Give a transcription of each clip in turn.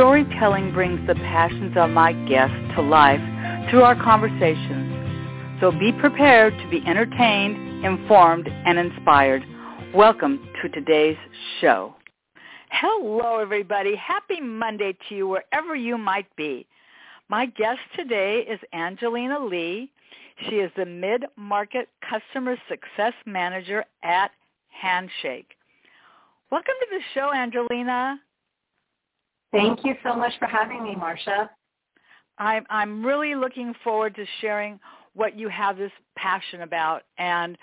Storytelling brings the passions of my guests to life through our conversations. So be prepared to be entertained, informed, and inspired. Welcome to today's show. Hello, everybody. Happy Monday to you wherever you might be. My guest today is Angelina Lee. She is the Mid-Market Customer Success Manager at Handshake. Welcome to the show, Angelina. Thank you so much for having me, Marcia. I'm I'm really looking forward to sharing what you have this passion about and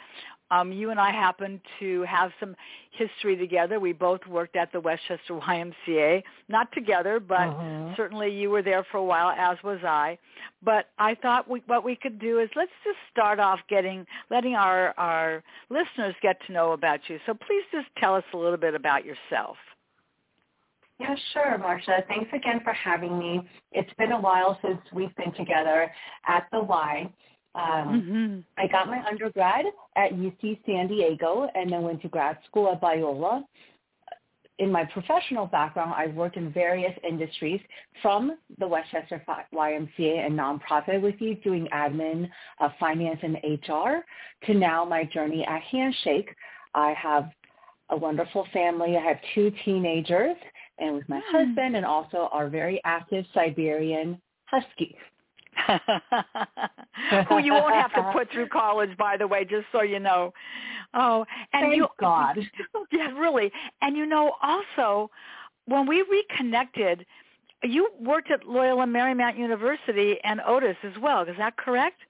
um, you and I happen to have some history together. We both worked at the Westchester YMCA, not together, but uh-huh. certainly you were there for a while, as was I. But I thought we, what we could do is let's just start off getting, letting our our listeners get to know about you. So please just tell us a little bit about yourself. Yeah, sure, Marcia. Thanks again for having me. It's been a while since we've been together at the Y. Um, mm-hmm. I got my undergrad at UC San Diego and then went to grad school at Biola. In my professional background, I've worked in various industries from the Westchester YMCA and nonprofit with you doing admin, uh, finance, and HR to now my journey at Handshake. I have a wonderful family. I have two teenagers and with my hmm. husband and also our very active Siberian husky. Who you won't have to put through college, by the way, just so you know. Oh, and Thank you, God. Yeah, really. And you know, also, when we reconnected, you worked at Loyola Marymount University and Otis as well. Is that correct?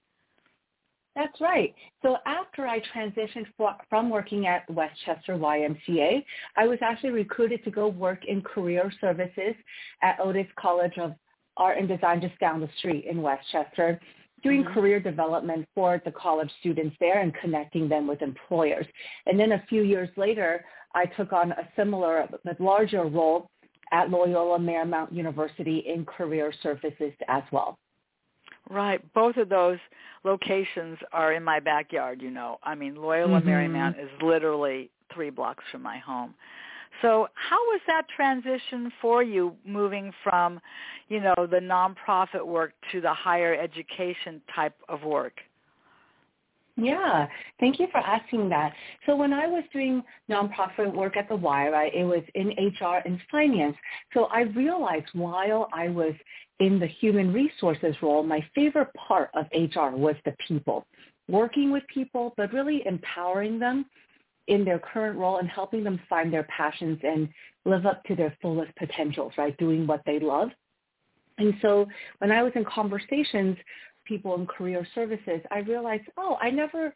That's right. So after I transitioned from working at Westchester YMCA, I was actually recruited to go work in career services at Otis College of Art and Design just down the street in Westchester, doing mm-hmm. career development for the college students there and connecting them with employers. And then a few years later, I took on a similar but larger role at Loyola Marymount University in career services as well. Right. Both of those locations are in my backyard, you know. I mean, Loyola mm-hmm. Marymount is literally three blocks from my home. So how was that transition for you moving from, you know, the nonprofit work to the higher education type of work? Yeah, thank you for asking that. So when I was doing nonprofit work at the Y, right, it was in HR and finance. So I realized while I was in the human resources role, my favorite part of HR was the people, working with people, but really empowering them in their current role and helping them find their passions and live up to their fullest potentials, right? Doing what they love. And so when I was in conversations, people in career services, I realized, oh, I never,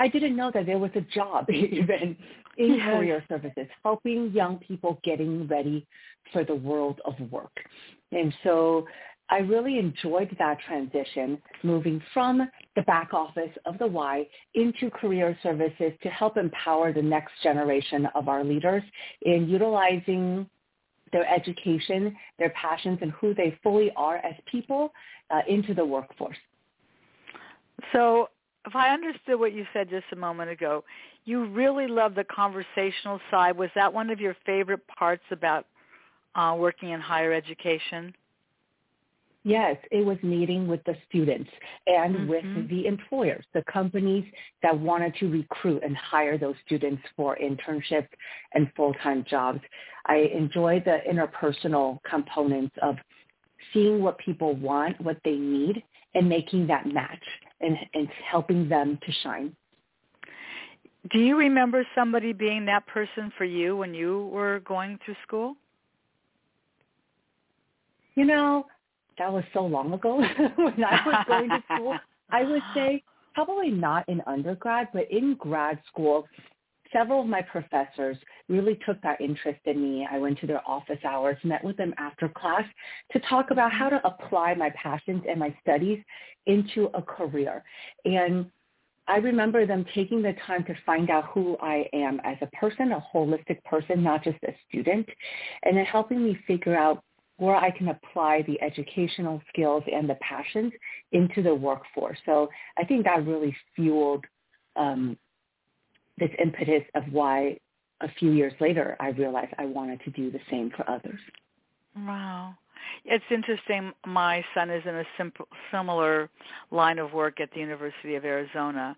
I didn't know that there was a job even in yes. career services, helping young people getting ready for the world of work. And so I really enjoyed that transition, moving from the back office of the Y into career services to help empower the next generation of our leaders in utilizing their education, their passions, and who they fully are as people uh, into the workforce. So if I understood what you said just a moment ago, you really love the conversational side. Was that one of your favorite parts about uh, working in higher education? Yes, it was meeting with the students and mm-hmm. with the employers, the companies that wanted to recruit and hire those students for internships and full-time jobs. I enjoy the interpersonal components of seeing what people want, what they need, and making that match and, and helping them to shine. Do you remember somebody being that person for you when you were going through school? You know, that was so long ago when I was going to school. I would say probably not in undergrad, but in grad school, several of my professors really took that interest in me. I went to their office hours, met with them after class to talk about how to apply my passions and my studies into a career. And I remember them taking the time to find out who I am as a person, a holistic person, not just a student, and then helping me figure out where I can apply the educational skills and the passions into the workforce. So I think that really fueled um, this impetus of why a few years later I realized I wanted to do the same for others. Wow. It's interesting. My son is in a simple, similar line of work at the University of Arizona,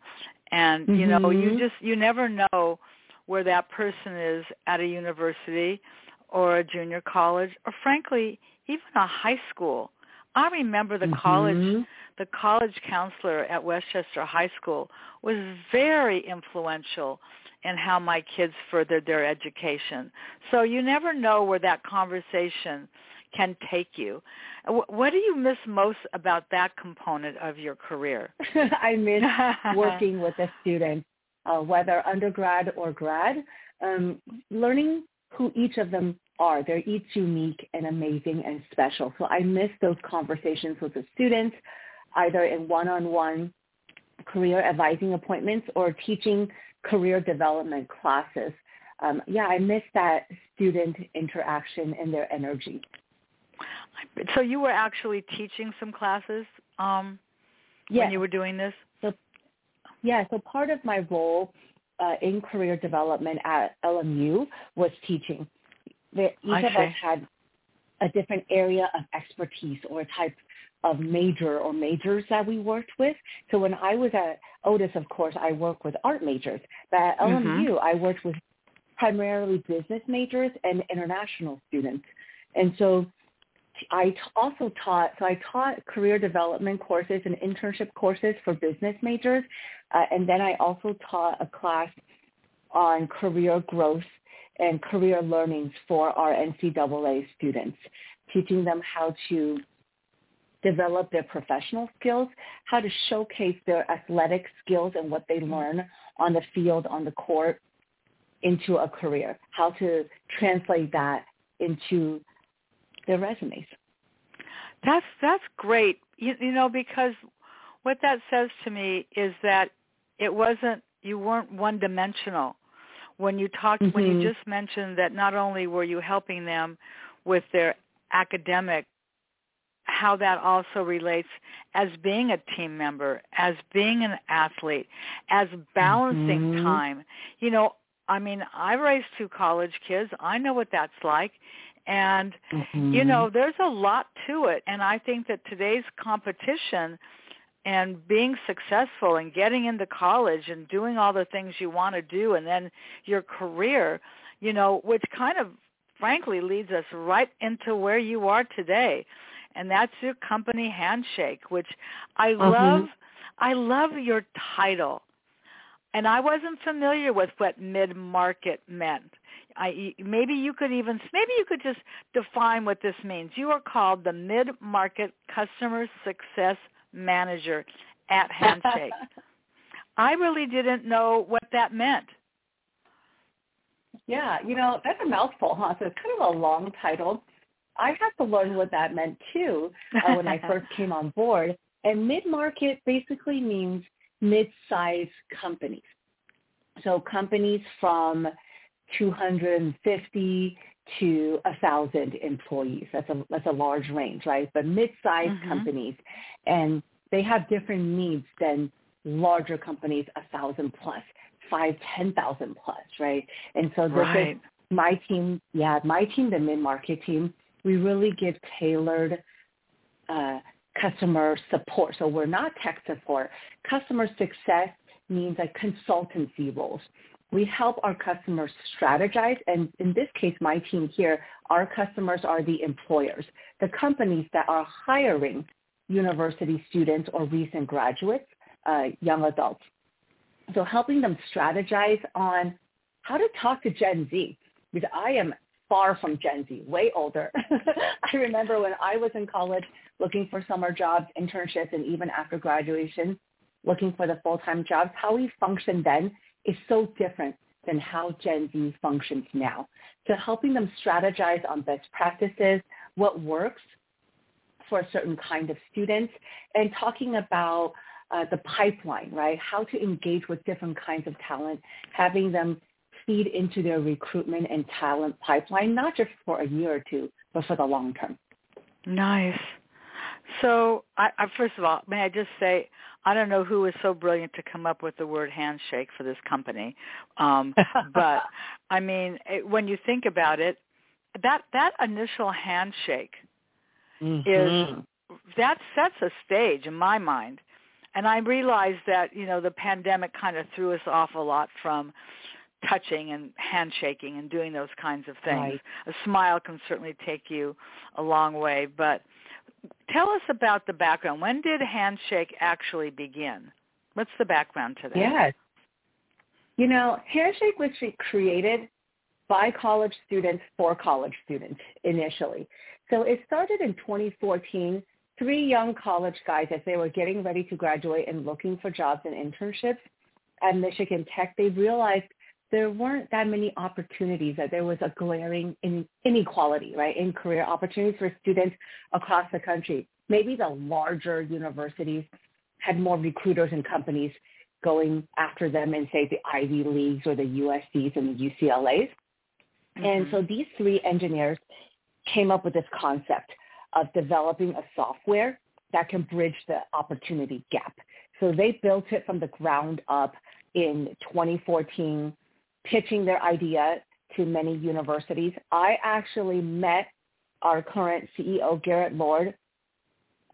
and mm-hmm. you know, you mm-hmm. just you never know where that person is at a university or a junior college or frankly even a high school. I remember the mm-hmm. college the college counselor at Westchester High School was very influential in how my kids furthered their education. So you never know where that conversation can take you. What do you miss most about that component of your career? I miss working with a student, uh, whether undergrad or grad, um, learning who each of them are. They're each unique and amazing and special. So I miss those conversations with the students, either in one-on-one career advising appointments or teaching career development classes. Um, yeah, I miss that student interaction and their energy. So you were actually teaching some classes um, yes. when you were doing this? So, yeah, so part of my role uh, in career development at LMU was teaching. Each I of see. us had a different area of expertise or a type of major or majors that we worked with. So when I was at Otis, of course, I worked with art majors. But at LMU, mm-hmm. I worked with primarily business majors and international students. And so I also taught, so I taught career development courses and internship courses for business majors. Uh, and then I also taught a class on career growth and career learnings for our NCAA students, teaching them how to develop their professional skills, how to showcase their athletic skills and what they learn on the field, on the court, into a career, how to translate that into their resumes. That's that's great. You, you know because what that says to me is that it wasn't you weren't one dimensional when you talked mm-hmm. when you mm-hmm. just mentioned that not only were you helping them with their academic how that also relates as being a team member, as being an athlete, as balancing mm-hmm. time. You know, I mean, I raised two college kids. I know what that's like. And, mm-hmm. you know, there's a lot to it. And I think that today's competition and being successful and getting into college and doing all the things you want to do and then your career, you know, which kind of frankly leads us right into where you are today. And that's your company handshake, which I mm-hmm. love. I love your title. And I wasn't familiar with what mid-market meant. I, maybe you could even maybe you could just define what this means. You are called the mid-market customer success manager at Handshake. I really didn't know what that meant. Yeah, you know, that's a mouthful, huh? So it's kind of a long title. I had to learn what that meant too uh, when I first came on board. And mid-market basically means mid-size companies. So companies from 250 to a thousand employees. That's a that's a large range, right? But mid-sized mm-hmm. companies, and they have different needs than larger companies, a thousand plus, five, ten thousand plus, right? And so this right. is my team. Yeah, my team, the mid-market team, we really give tailored uh, customer support. So we're not tech support. Customer success means like consultancy roles we help our customers strategize. And in this case, my team here, our customers are the employers, the companies that are hiring university students or recent graduates, uh, young adults. So helping them strategize on how to talk to Gen Z, because I am far from Gen Z, way older. I remember when I was in college looking for summer jobs, internships, and even after graduation, looking for the full-time jobs, how we functioned then is so different than how Gen Z functions now. So helping them strategize on best practices, what works for a certain kind of students, and talking about uh, the pipeline, right? How to engage with different kinds of talent, having them feed into their recruitment and talent pipeline, not just for a year or two, but for the long term. Nice. So, I, I, first of all, may I just say, I don't know who was so brilliant to come up with the word handshake for this company, um, but I mean, it, when you think about it, that that initial handshake mm-hmm. is that sets a stage in my mind, and I realized that you know the pandemic kind of threw us off a lot from touching and handshaking and doing those kinds of things. Right. A smile can certainly take you a long way, but tell us about the background. When did Handshake actually begin? What's the background to that? Yes. You know, Handshake was created by college students for college students initially. So it started in 2014. Three young college guys, as they were getting ready to graduate and looking for jobs and internships at Michigan Tech, they realized there weren't that many opportunities, that there was a glaring inequality, right, in career opportunities for students across the country. Maybe the larger universities had more recruiters and companies going after them in, say, the Ivy Leagues or the USCs and the UCLAs. Mm-hmm. And so these three engineers came up with this concept of developing a software that can bridge the opportunity gap. So they built it from the ground up in 2014 pitching their idea to many universities. I actually met our current CEO, Garrett Lord,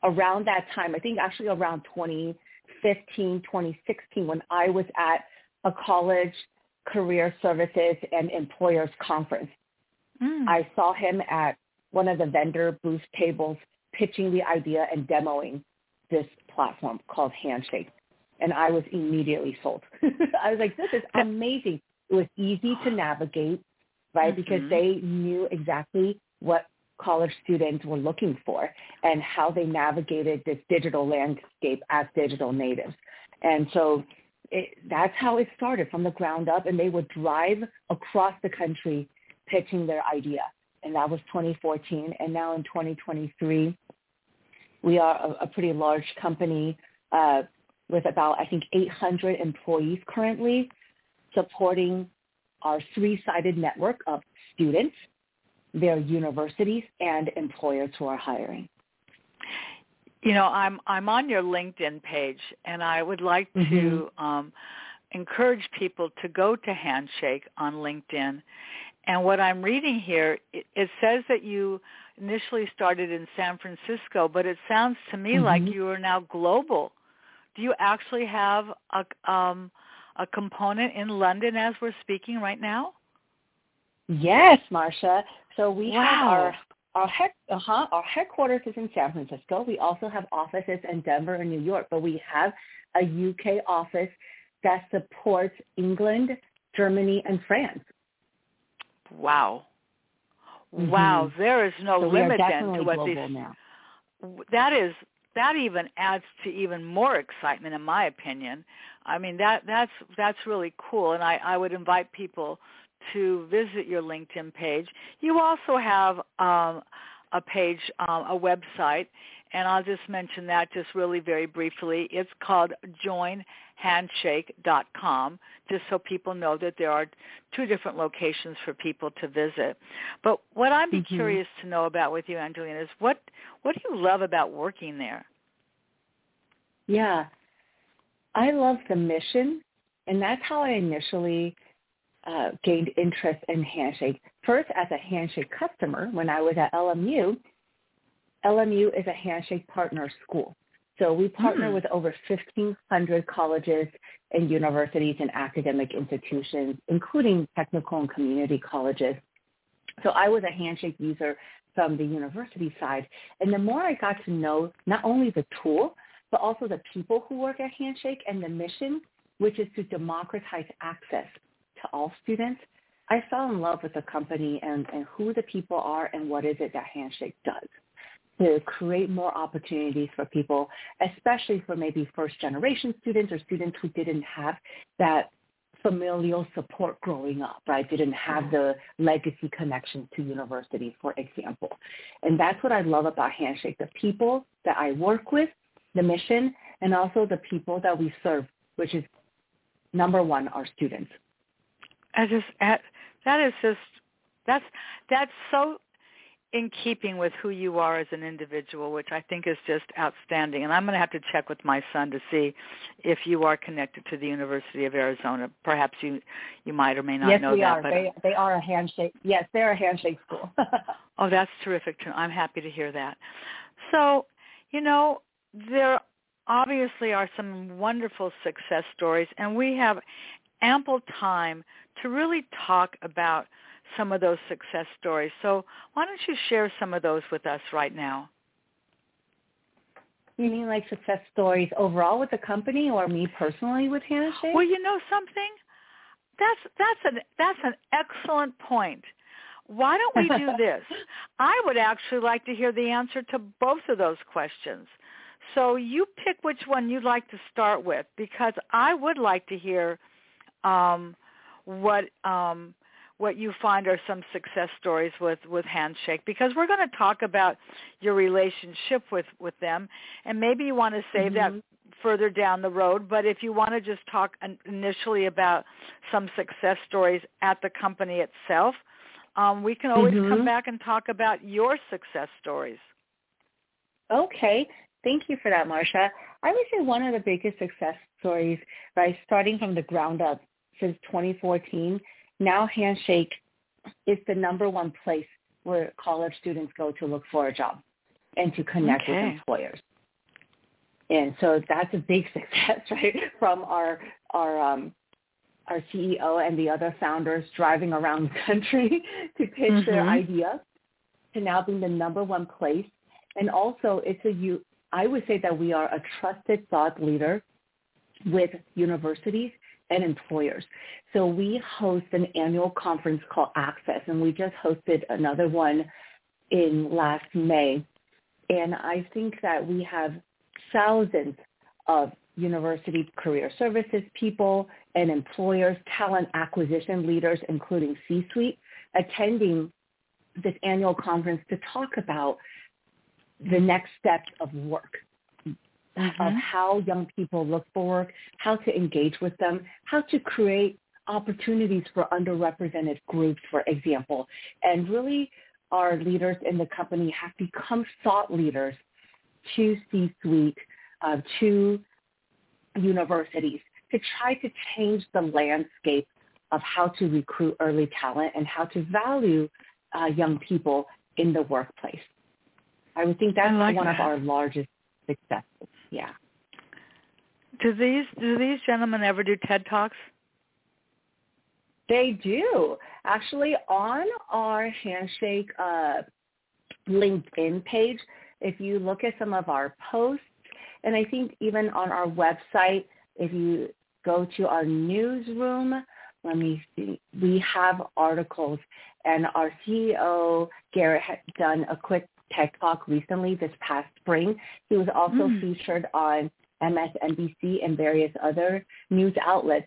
around that time. I think actually around 2015, 2016, when I was at a college career services and employers conference. Mm. I saw him at one of the vendor booth tables pitching the idea and demoing this platform called Handshake. And I was immediately sold. I was like, this is amazing. It was easy to navigate, right? Mm-hmm. Because they knew exactly what college students were looking for and how they navigated this digital landscape as digital natives. And so it, that's how it started from the ground up. And they would drive across the country pitching their idea. And that was 2014. And now in 2023, we are a, a pretty large company uh, with about, I think, 800 employees currently supporting our three-sided network of students, their universities, and employers who are hiring. You know, I'm I'm on your LinkedIn page, and I would like mm-hmm. to um, encourage people to go to Handshake on LinkedIn. And what I'm reading here, it, it says that you initially started in San Francisco, but it sounds to me mm-hmm. like you are now global. Do you actually have a um, a component in London as we're speaking right now? Yes, Marcia. So we wow. have our our, head, uh-huh, our headquarters is in San Francisco. We also have offices in Denver and New York, but we have a UK office that supports England, Germany, and France. Wow. Mm-hmm. Wow, there is no so limit then to what these. Now. That is that even adds to even more excitement in my opinion i mean that that's that's really cool and i i would invite people to visit your linkedin page you also have um a page um a website and i'll just mention that just really very briefly it's called joinhandshake.com just so people know that there are two different locations for people to visit but what i'd be mm-hmm. curious to know about with you angelina is what what do you love about working there yeah. I love the mission, and that's how I initially uh, gained interest in Handshake. First, as a Handshake customer, when I was at LMU, LMU is a Handshake partner school. So we partner mm. with over 1,500 colleges and universities and academic institutions, including technical and community colleges. So I was a Handshake user from the university side. And the more I got to know not only the tool, but also the people who work at Handshake and the mission, which is to democratize access to all students, I fell in love with the company and, and who the people are and what is it that Handshake does to create more opportunities for people, especially for maybe first generation students or students who didn't have that familial support growing up. I didn't have the legacy connections to universities, for example. And that's what I love about Handshake, the people that I work with, the mission, and also the people that we serve, which is number one, our students. I just, that is just, that's, that's so in keeping with who you are as an individual, which I think is just outstanding. And I'm going to have to check with my son to see if you are connected to the University of Arizona. Perhaps you you might or may not yes, know we that. Are. But they they are a handshake. Yes, they're a handshake school. oh, that's terrific. I'm happy to hear that. So, you know, there obviously are some wonderful success stories, and we have ample time to really talk about some of those success stories. So why don't you share some of those with us right now? You mean like success stories overall with the company or me personally with Handshake? Well, you know something? That's that's an that's an excellent point. Why don't we do this? I would actually like to hear the answer to both of those questions. So you pick which one you'd like to start with because I would like to hear um, what um, what you find are some success stories with with handshake because we're going to talk about your relationship with with them and maybe you want to save mm-hmm. that further down the road but if you want to just talk initially about some success stories at the company itself um, we can always mm-hmm. come back and talk about your success stories okay thank you for that marsha i would say one of the biggest success stories right starting from the ground up since 2014 now Handshake is the number one place where college students go to look for a job and to connect okay. with employers. And so that's a big success, right? From our our um, our CEO and the other founders driving around the country to pitch mm-hmm. their idea to now being the number one place. And also, it's a you. I would say that we are a trusted thought leader with universities and employers. So we host an annual conference called Access, and we just hosted another one in last May. And I think that we have thousands of university career services people and employers, talent acquisition leaders, including C-suite, attending this annual conference to talk about the next steps of work mm-hmm. of how young people look for work, how to engage with them, how to create opportunities for underrepresented groups, for example. And really our leaders in the company have become thought leaders to C-suite, uh, to universities to try to change the landscape of how to recruit early talent and how to value uh, young people in the workplace. I would think that's like one that. of our largest successes. Yeah. Do these do these gentlemen ever do TED Talks? They do. Actually, on our Handshake uh, LinkedIn page, if you look at some of our posts, and I think even on our website, if you go to our newsroom, let me see, we have articles, and our CEO, Garrett, had done a quick TED Talk recently this past spring. He was also mm. featured on MSNBC and various other news outlets.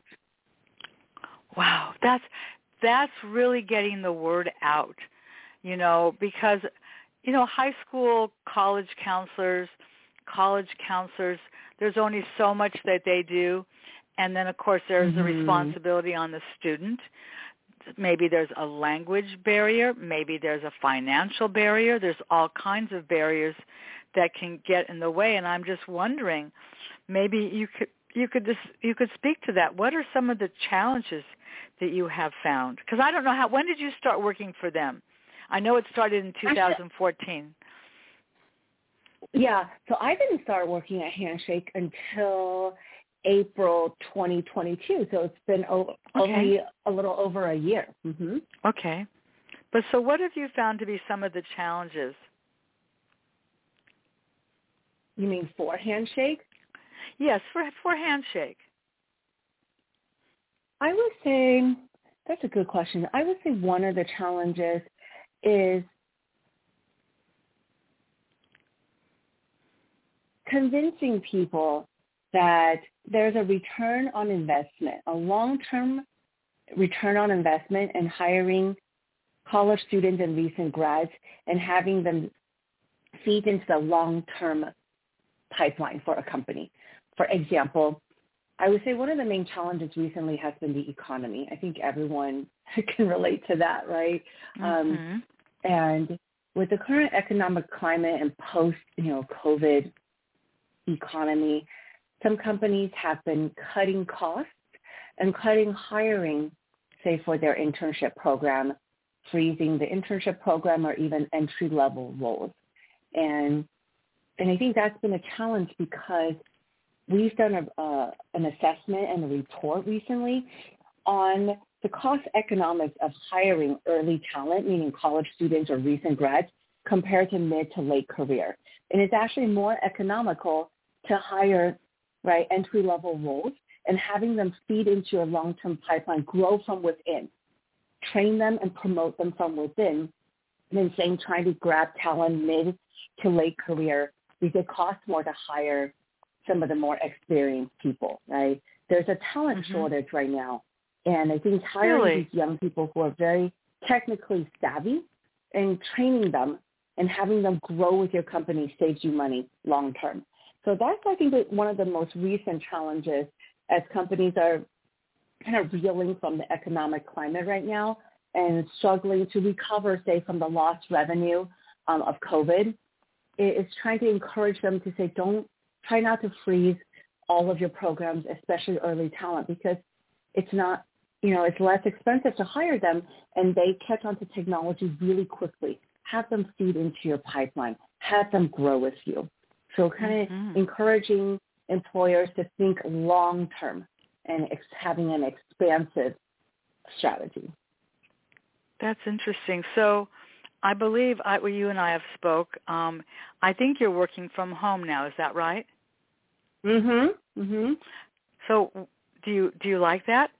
Wow, that's that's really getting the word out, you know, because you know, high school, college counselors, college counselors, there's only so much that they do. And then of course there's mm-hmm. a responsibility on the student maybe there's a language barrier, maybe there's a financial barrier. There's all kinds of barriers that can get in the way and I'm just wondering maybe you could you could just you could speak to that. What are some of the challenges that you have found? Because I don't know how when did you start working for them? I know it started in 2014. Yeah, so I didn't start working at Handshake until April 2022. So it's been o- okay. only a little over a year. Mm-hmm. Okay. But so what have you found to be some of the challenges? You mean for Handshake? Yes, for for Handshake. I would say that's a good question. I would say one of the challenges is convincing people that there's a return on investment, a long-term return on investment in hiring college students and recent grads and having them feed into the long-term pipeline for a company. For example, I would say one of the main challenges recently has been the economy. I think everyone can relate to that, right? Um, mm-hmm. Um, and with the current economic climate and post, you know, COVID economy, some companies have been cutting costs and cutting hiring, say for their internship program, freezing the internship program or even entry level roles. And and I think that's been a challenge because we've done a, uh, an assessment and a report recently on the cost economics of hiring early talent, meaning college students or recent grads, compared to mid to late career. And it's actually more economical to hire right entry level roles and having them feed into your long term pipeline, grow from within, train them and promote them from within, than saying trying to grab talent mid to late career because it costs more to hire some of the more experienced people, right? There's a talent mm-hmm. shortage right now. And I think hiring really? these young people who are very technically savvy and training them and having them grow with your company saves you money long term. So that's, I think, one of the most recent challenges as companies are kind of reeling from the economic climate right now and struggling to recover, say, from the lost revenue um, of COVID. It's trying to encourage them to say, don't try not to freeze all of your programs, especially early talent, because it's not, you know, it's less expensive to hire them and they catch on to technology really quickly. Have them feed into your pipeline. Have them grow with you. So kind of mm-hmm. encouraging employers to think long term and ex- having an expansive strategy. That's interesting. So I believe I, well, you and I have spoke. Um, I think you're working from home now. Is that right? Mm-hmm. Mm-hmm. So do you do you like that,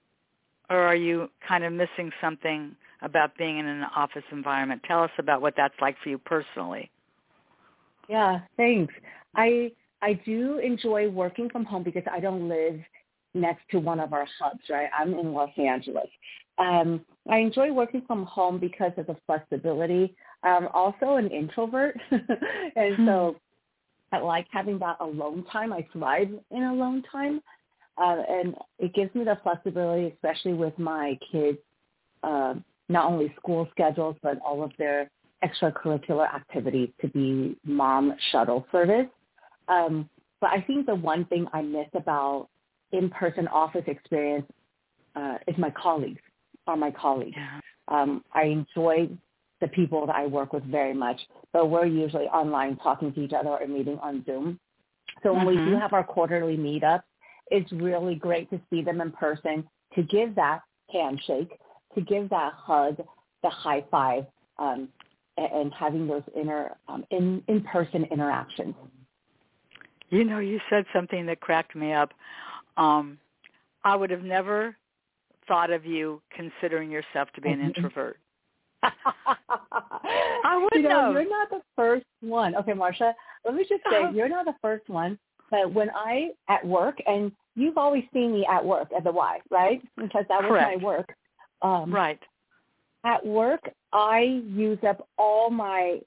or are you kind of missing something about being in an office environment? Tell us about what that's like for you personally. Yeah. Thanks. I I do enjoy working from home because I don't live next to one of our hubs. Right. I'm in Los Angeles. Um, I enjoy working from home because of the flexibility. I'm also an introvert, and so hmm. I like having that alone time. I thrive in alone time, uh, and it gives me the flexibility, especially with my kids, uh, not only school schedules but all of their extracurricular activities to be mom shuttle service. Um, but I think the one thing I miss about in-person office experience uh, is my colleagues are my colleagues. Yeah. Um, I enjoy the people that I work with very much, but we're usually online talking to each other or meeting on Zoom. So when mm-hmm. we do mm-hmm. have our quarterly meetups, it's really great to see them in person, to give that handshake, to give that hug, the high five, um, and, and having those inner um, in in person interactions. You know, you said something that cracked me up. Um, I would have never thought of you considering yourself to be an mm-hmm. introvert. I would you know, know. You're not the first one. Okay, Marsha, let me just say, you're not the first one. But when I at work, and you've always seen me at work at the Y, right? Because that was Correct. my work. Um, right. At work, I use up all my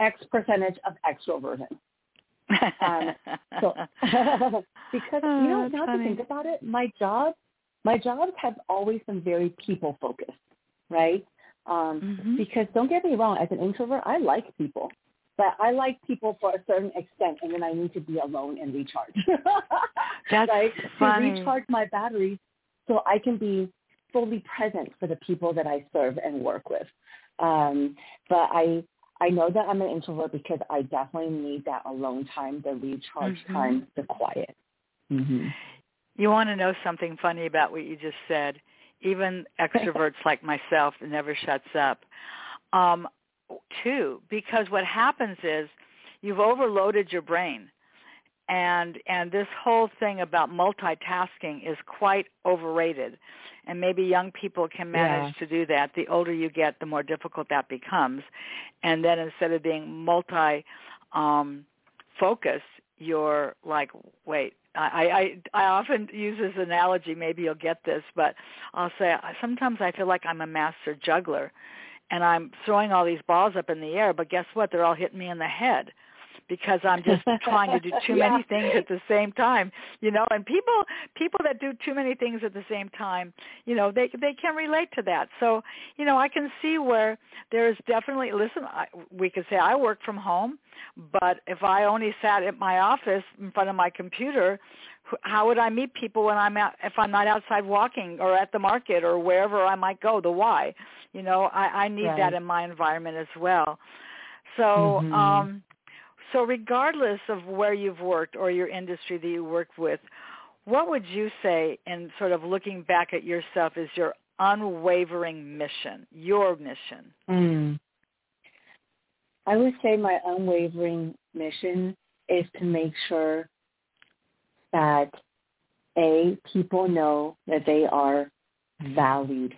X percentage of extroversion. Um, so because oh, you know now funny. to think about it, my job my jobs have always been very people focused, right? Um, mm-hmm. Because don't get me wrong, as an introvert, I like people, but I like people for a certain extent, and then I need to be alone and recharge. That's right? funny. To recharge my batteries so I can be fully present for the people that I serve and work with. Um, but I I know that I'm an introvert because I definitely need that alone time, the recharge mm-hmm. time, the quiet. Mm-hmm. You want to know something funny about what you just said? Even extroverts like myself never shuts up. Um, too, because what happens is you've overloaded your brain. And and this whole thing about multitasking is quite overrated. And maybe young people can manage yeah. to do that. The older you get, the more difficult that becomes. And then instead of being multi um focused, you're like, wait, I, I I often use this analogy. Maybe you'll get this, but I'll say sometimes I feel like I'm a master juggler, and I'm throwing all these balls up in the air. But guess what? They're all hitting me in the head because I'm just trying to do too yeah. many things at the same time, you know. And people people that do too many things at the same time, you know, they they can relate to that. So, you know, I can see where there is definitely listen, I, we could say I work from home, but if I only sat at my office in front of my computer, how would I meet people when I'm out if I'm not outside walking or at the market or wherever I might go? The why, you know, I, I need right. that in my environment as well. So, mm-hmm. um, so regardless of where you've worked or your industry that you work with, what would you say in sort of looking back at yourself is your unwavering mission, your mission? Mm. I would say my unwavering mission is to make sure that A, people know that they are valued,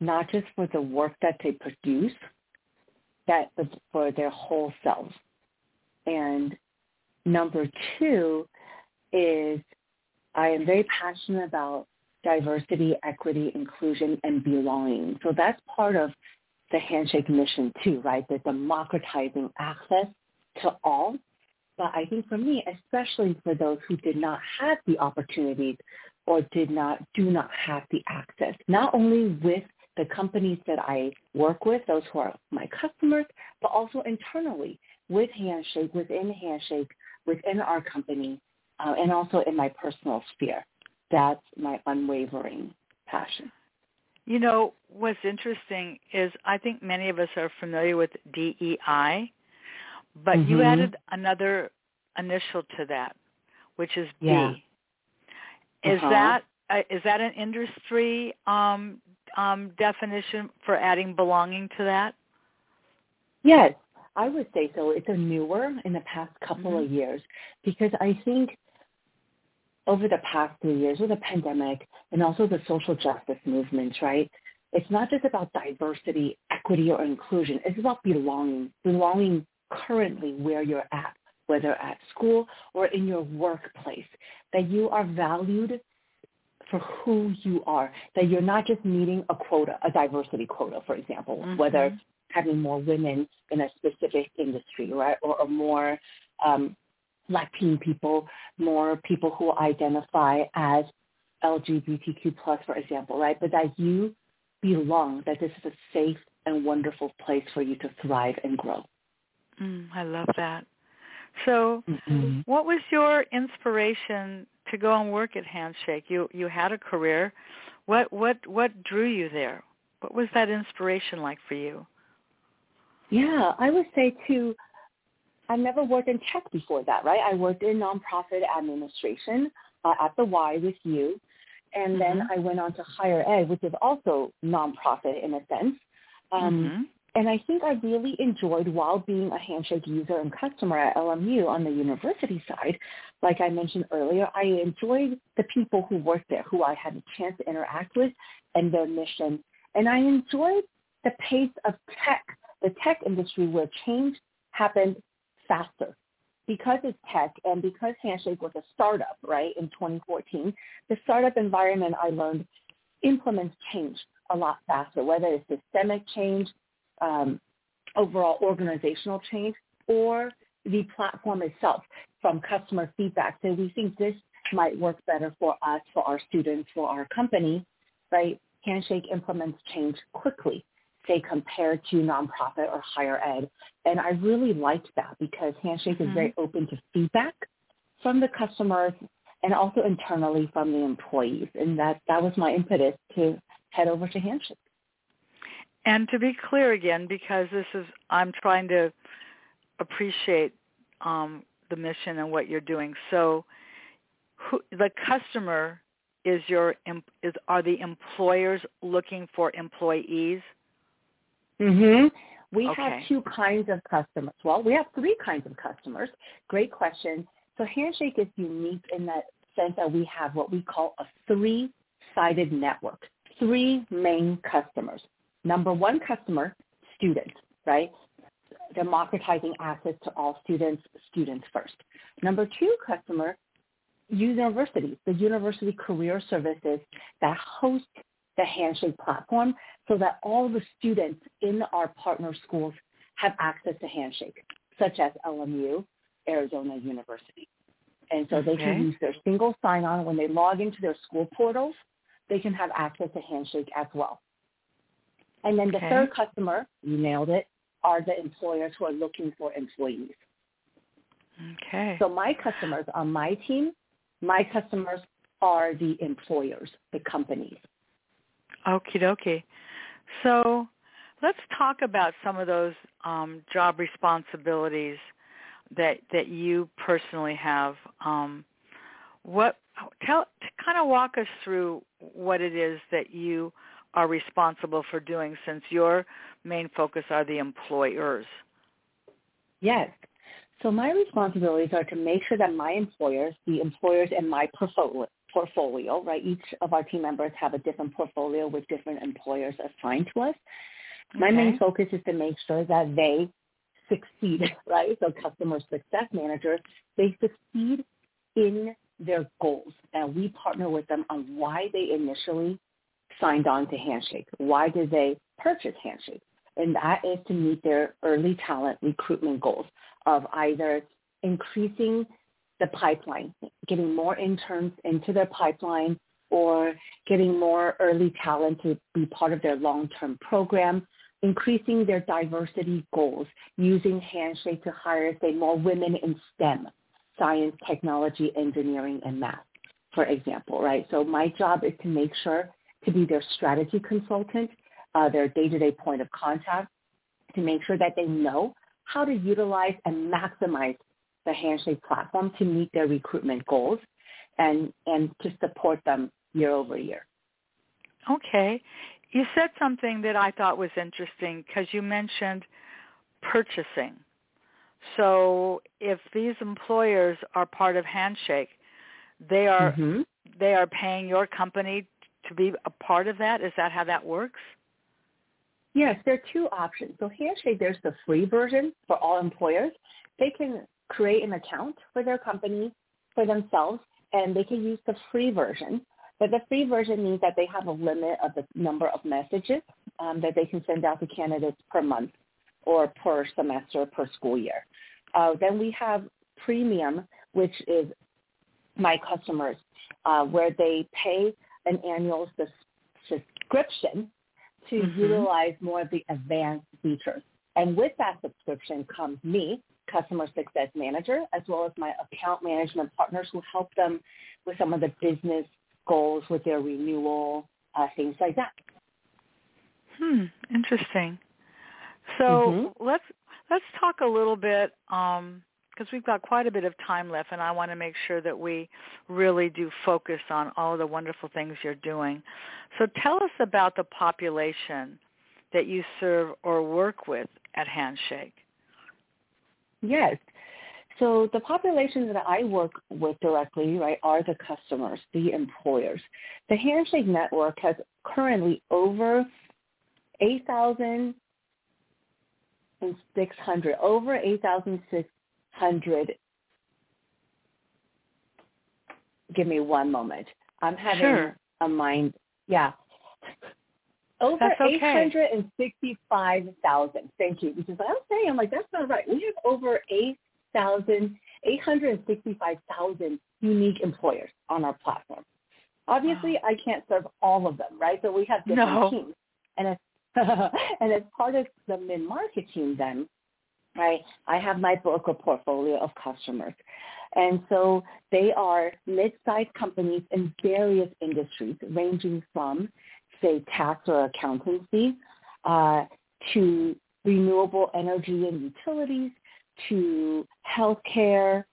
not just for the work that they produce, that for their whole selves. And number two is I am very passionate about diversity, equity, inclusion, and belonging. So that's part of the handshake mission too, right? The democratizing access to all. But I think for me, especially for those who did not have the opportunities or did not do not have the access, not only with the companies that I work with, those who are my customers, but also internally with Handshake, within Handshake, within our company, uh, and also in my personal sphere. That's my unwavering passion. You know, what's interesting is I think many of us are familiar with DEI, but mm-hmm. you added another initial to that, which is B. Yeah. Is uh-huh. that uh, is that an industry um, um, definition for adding belonging to that? Yes, I would say so. It's a newer in the past couple mm-hmm. of years because I think over the past three years with the pandemic and also the social justice movements, right? It's not just about diversity, equity, or inclusion. It's about belonging, belonging currently where you're at, whether at school or in your workplace, that you are valued for who you are, that you're not just meeting a quota, a diversity quota, for example, mm-hmm. whether having more women in a specific industry, right, or, or more um, Latin people, more people who identify as LGBTQ plus, for example, right? But that you belong, that this is a safe and wonderful place for you to thrive and grow. Mm, I love that. So, mm-hmm. what was your inspiration to go and work at Handshake? You you had a career. What what what drew you there? What was that inspiration like for you? Yeah, I would say too, I've never worked in tech before that, right? I worked in nonprofit administration uh, at the Y with you. And mm-hmm. then I went on to higher ed, which is also nonprofit in a sense. Um, mm-hmm. And I think I really enjoyed while being a Handshake user and customer at LMU on the university side. Like I mentioned earlier, I enjoyed the people who worked there, who I had a chance to interact with, and their mission. And I enjoyed the pace of tech the tech industry where change happened faster. Because it's tech and because Handshake was a startup, right, in 2014, the startup environment I learned implements change a lot faster, whether it's systemic change, um, overall organizational change, or the platform itself from customer feedback. So we think this might work better for us, for our students, for our company, right? Handshake implements change quickly say compared to nonprofit or higher ed. And I really liked that because Handshake mm-hmm. is very open to feedback from the customers and also internally from the employees. And that, that was my impetus to head over to Handshake. And to be clear again, because this is, I'm trying to appreciate um, the mission and what you're doing. So who, the customer is your, is, are the employers looking for employees? Mm-hmm. We okay. have two kinds of customers. Well, we have three kinds of customers. Great question. So Handshake is unique in that sense that we have what we call a three-sided network, three main customers. Number one customer, students, right? Democratizing access to all students, students first. Number two customer, universities, the university career services that host the Handshake platform so that all the students in our partner schools have access to Handshake, such as LMU, Arizona University. And so they can use their single sign-on when they log into their school portals. They can have access to Handshake as well. And then the Okay. third customer, you nailed it, are the employers who are looking for employees. Okay. So my customers on my team, my customers are the employers, the companies. Okie dokie. So let's talk about some of those um, job responsibilities that that you personally have. Um, what tell kind of walk us through what it is that you are responsible for doing, since your main focus are the employers. Yes. So my responsibilities are to make sure that my employers, the employers in my portfolio, portfolio, right? Each of our team members have a different portfolio with different employers assigned to us. My Okay. main focus is to make sure that they succeed, right? So customer success managers, they succeed in their goals. And we partner with them on why they initially signed on to Handshake. Why did they purchase Handshake? And that is to meet their early talent recruitment goals of either increasing the pipeline, getting more interns into their pipeline, or getting more early talent to be part of their long-term program, increasing their diversity goals, using Handshake to hire, say, more women in STEM, science, technology, engineering, and math, for example, right? So my job is to make sure to be their strategy consultant, uh, their day-to-day point of contact, to make sure that they know how to utilize and maximize the Handshake platform to meet their recruitment goals and, and to support them year over year. Okay. You said something that I thought was interesting because you mentioned purchasing. So if these employers are part of Handshake, they are Mhm. they are paying your company to be a part of that. Is that how that works? Yes, there are two options. So Handshake, there's the free version for all employers. They can create an account for their company for themselves, and they can use the free version. But the free version means that they have a limit of the number of messages um, that they can send out to candidates per month or per semester, per school year. Uh, then we have premium, which is my customers, uh, where they pay an annual sus- subscription to Mhm. utilize more of the advanced features. And with that subscription comes me, customer success manager, as well as my account management partners who help them with some of the business goals with their renewal, uh, things like that. Hmm, interesting. So Mhm. let's let's talk a little bit because we've got quite a bit of time left, and I want to make sure that we really do focus on all the wonderful things you're doing. So tell us about the population that you serve or work with at Handshake. Yes. So the population that I work with directly, right, are the customers, the employers. The Handshake Network has currently over 8,600, over 8,600. Give me one moment. I'm having Sure. a mind, yeah. Over okay. 865,000. Thank you. Because I'm saying, I'm like, that's not right. We have over 8,000, 865,000 unique employers on our platform. Obviously, I can't serve all of them, right? So we have different No. teams. And as, and as part of the mid-market team then, right, I have my broker portfolio of customers. And so they are mid-sized companies in various industries, ranging from, say, tax or accountancy, uh, to renewable energy and utilities, to healthcare,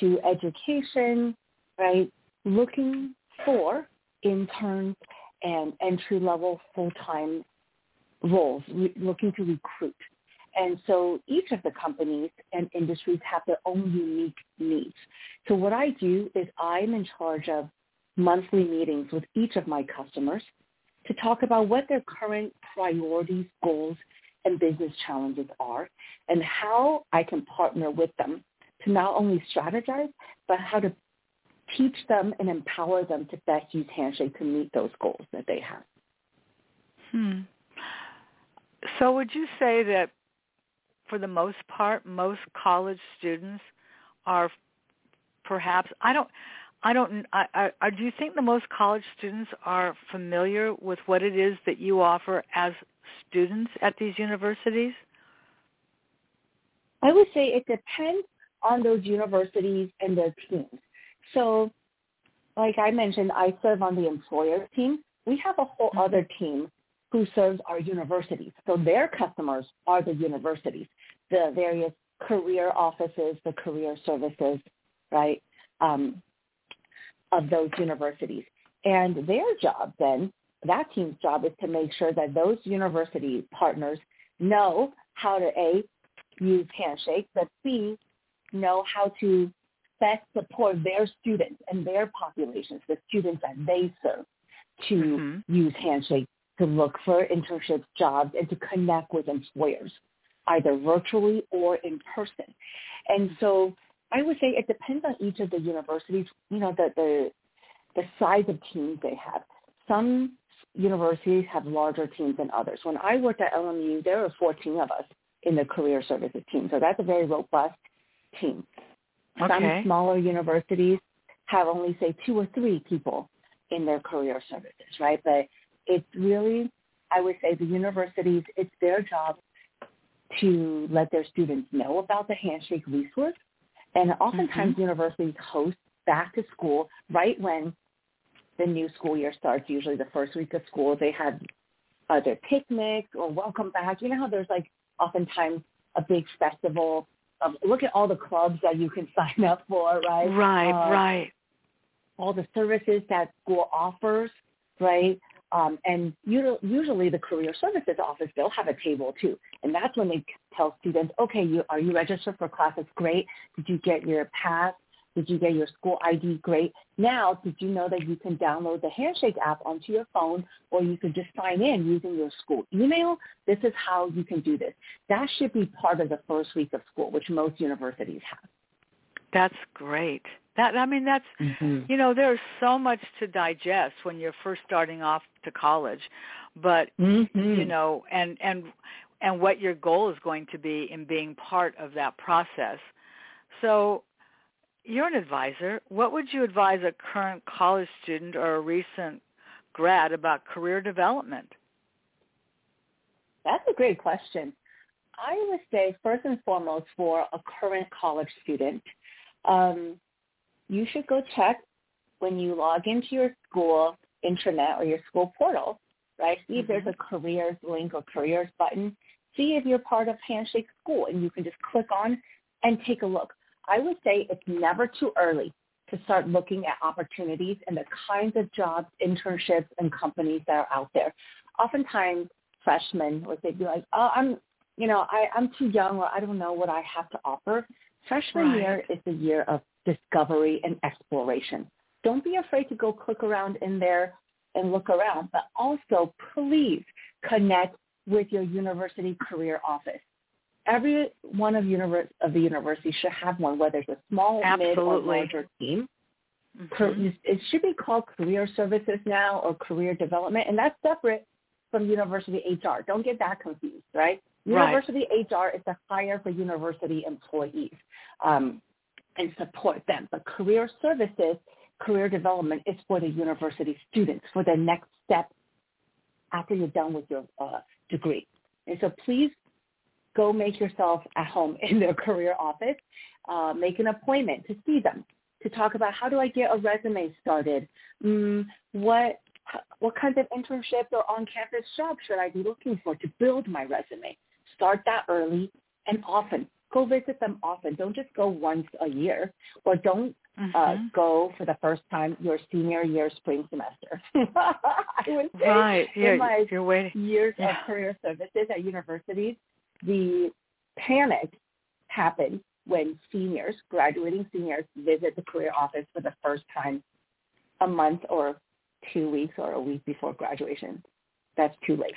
to education, right? Looking for interns and entry-level full-time roles, re- looking to recruit. And so each of the companies and industries have their own unique needs. So what I do is I'm in charge of monthly meetings with each of my customers to talk about what their current priorities, goals, and business challenges are and how I can partner with them to not only strategize, but how to teach them and empower them to best use Handshake to meet those goals that they have. Hmm. So would you say that for the most part, most college students are perhaps I don't I don't I, I, do you think the most college students are familiar with what it is that you offer as students at these universities? I would say it depends on those universities and their teams. So like I mentioned, I serve on the employer team. We have a whole mm-hmm. other team who serves our universities. So their customers are the universities, the various career offices, the career services, right, um, of those universities. And their job then, that team's job is to make sure that those university partners know how to A, use Handshake, but B, know how to best support their students and their populations, the students that they serve, to mm-hmm. use Handshake to look for internships, jobs, and to connect with employers, either virtually or in person. And so I would say it depends on each of the universities, you know, the, the, the size of teams they have. Some universities have larger teams than others. When I worked at LMU, there were 14 of us in the career services team. So that's a very robust team. Okay. Some smaller universities have only, say, two or three people in their career services, right? But it's really, I would say the universities, it's their job to let their students know about the Handshake resource. And oftentimes mm-hmm. universities host back to school right when the new school year starts, usually the first week of school. They have either picnic or welcome back. You know how there's like oftentimes a big festival um, look at all the clubs that you can sign up for, right? Right, uh, right. All the services that school offers, right? Um, and usually the career services office, they'll have a table too. And that's when they tell students, okay, you, are you registered for classes? Great. Did you get your pass? Did you get your school ID? Great. Now, did you know that you can download the Handshake app onto your phone or you can just sign in using your school email? This is how you can do this. That should be part of the first week of school, which most universities have. That's great. That I mean that's mm-hmm. you know there's so much to digest when you're first starting off to college, but mm-hmm. you know and and and what your goal is going to be in being part of that process. So you're an advisor. What would you advise a current college student or a recent grad about career development? That's a great question. I would say first and foremost for a current college student, um, you should go check when you log into your school intranet or your school portal, right? See if mm-hmm. there's a careers link or careers button. See if you're part of Handshake School and you can just click on and take a look. I would say it's never too early to start looking at opportunities and the kinds of jobs, internships, and companies that are out there. Oftentimes, freshmen would they be like, "Oh, I'm, you know, I, I'm too young, or I don't know what I have to offer." Freshman right. year is the year of discovery and exploration. Don't be afraid to go click around in there and look around, but also please connect with your university career office every one of, universe, of the universities should have one, whether it's a small, Absolutely. mid, or larger team. Mm-hmm. It should be called career services now or career development, and that's separate from university HR. Don't get that confused, right? University right. HR is to hire for university employees um, and support them. But career services, career development is for the university students for the next step after you're done with your uh, degree. And so please go make yourself at home in their career office. Uh, make an appointment to see them, to talk about how do I get a resume started? Mm, what what kinds of internships or on-campus jobs should I be looking for to build my resume? Start that early and often. Go visit them often. Don't just go once a year or don't mm-hmm. uh, go for the first time your senior year spring semester. I would say right. in my you're waiting. years yeah. of career services at universities, the panic happens when seniors, graduating seniors, visit the career office for the first time a month or two weeks or a week before graduation. That's too late.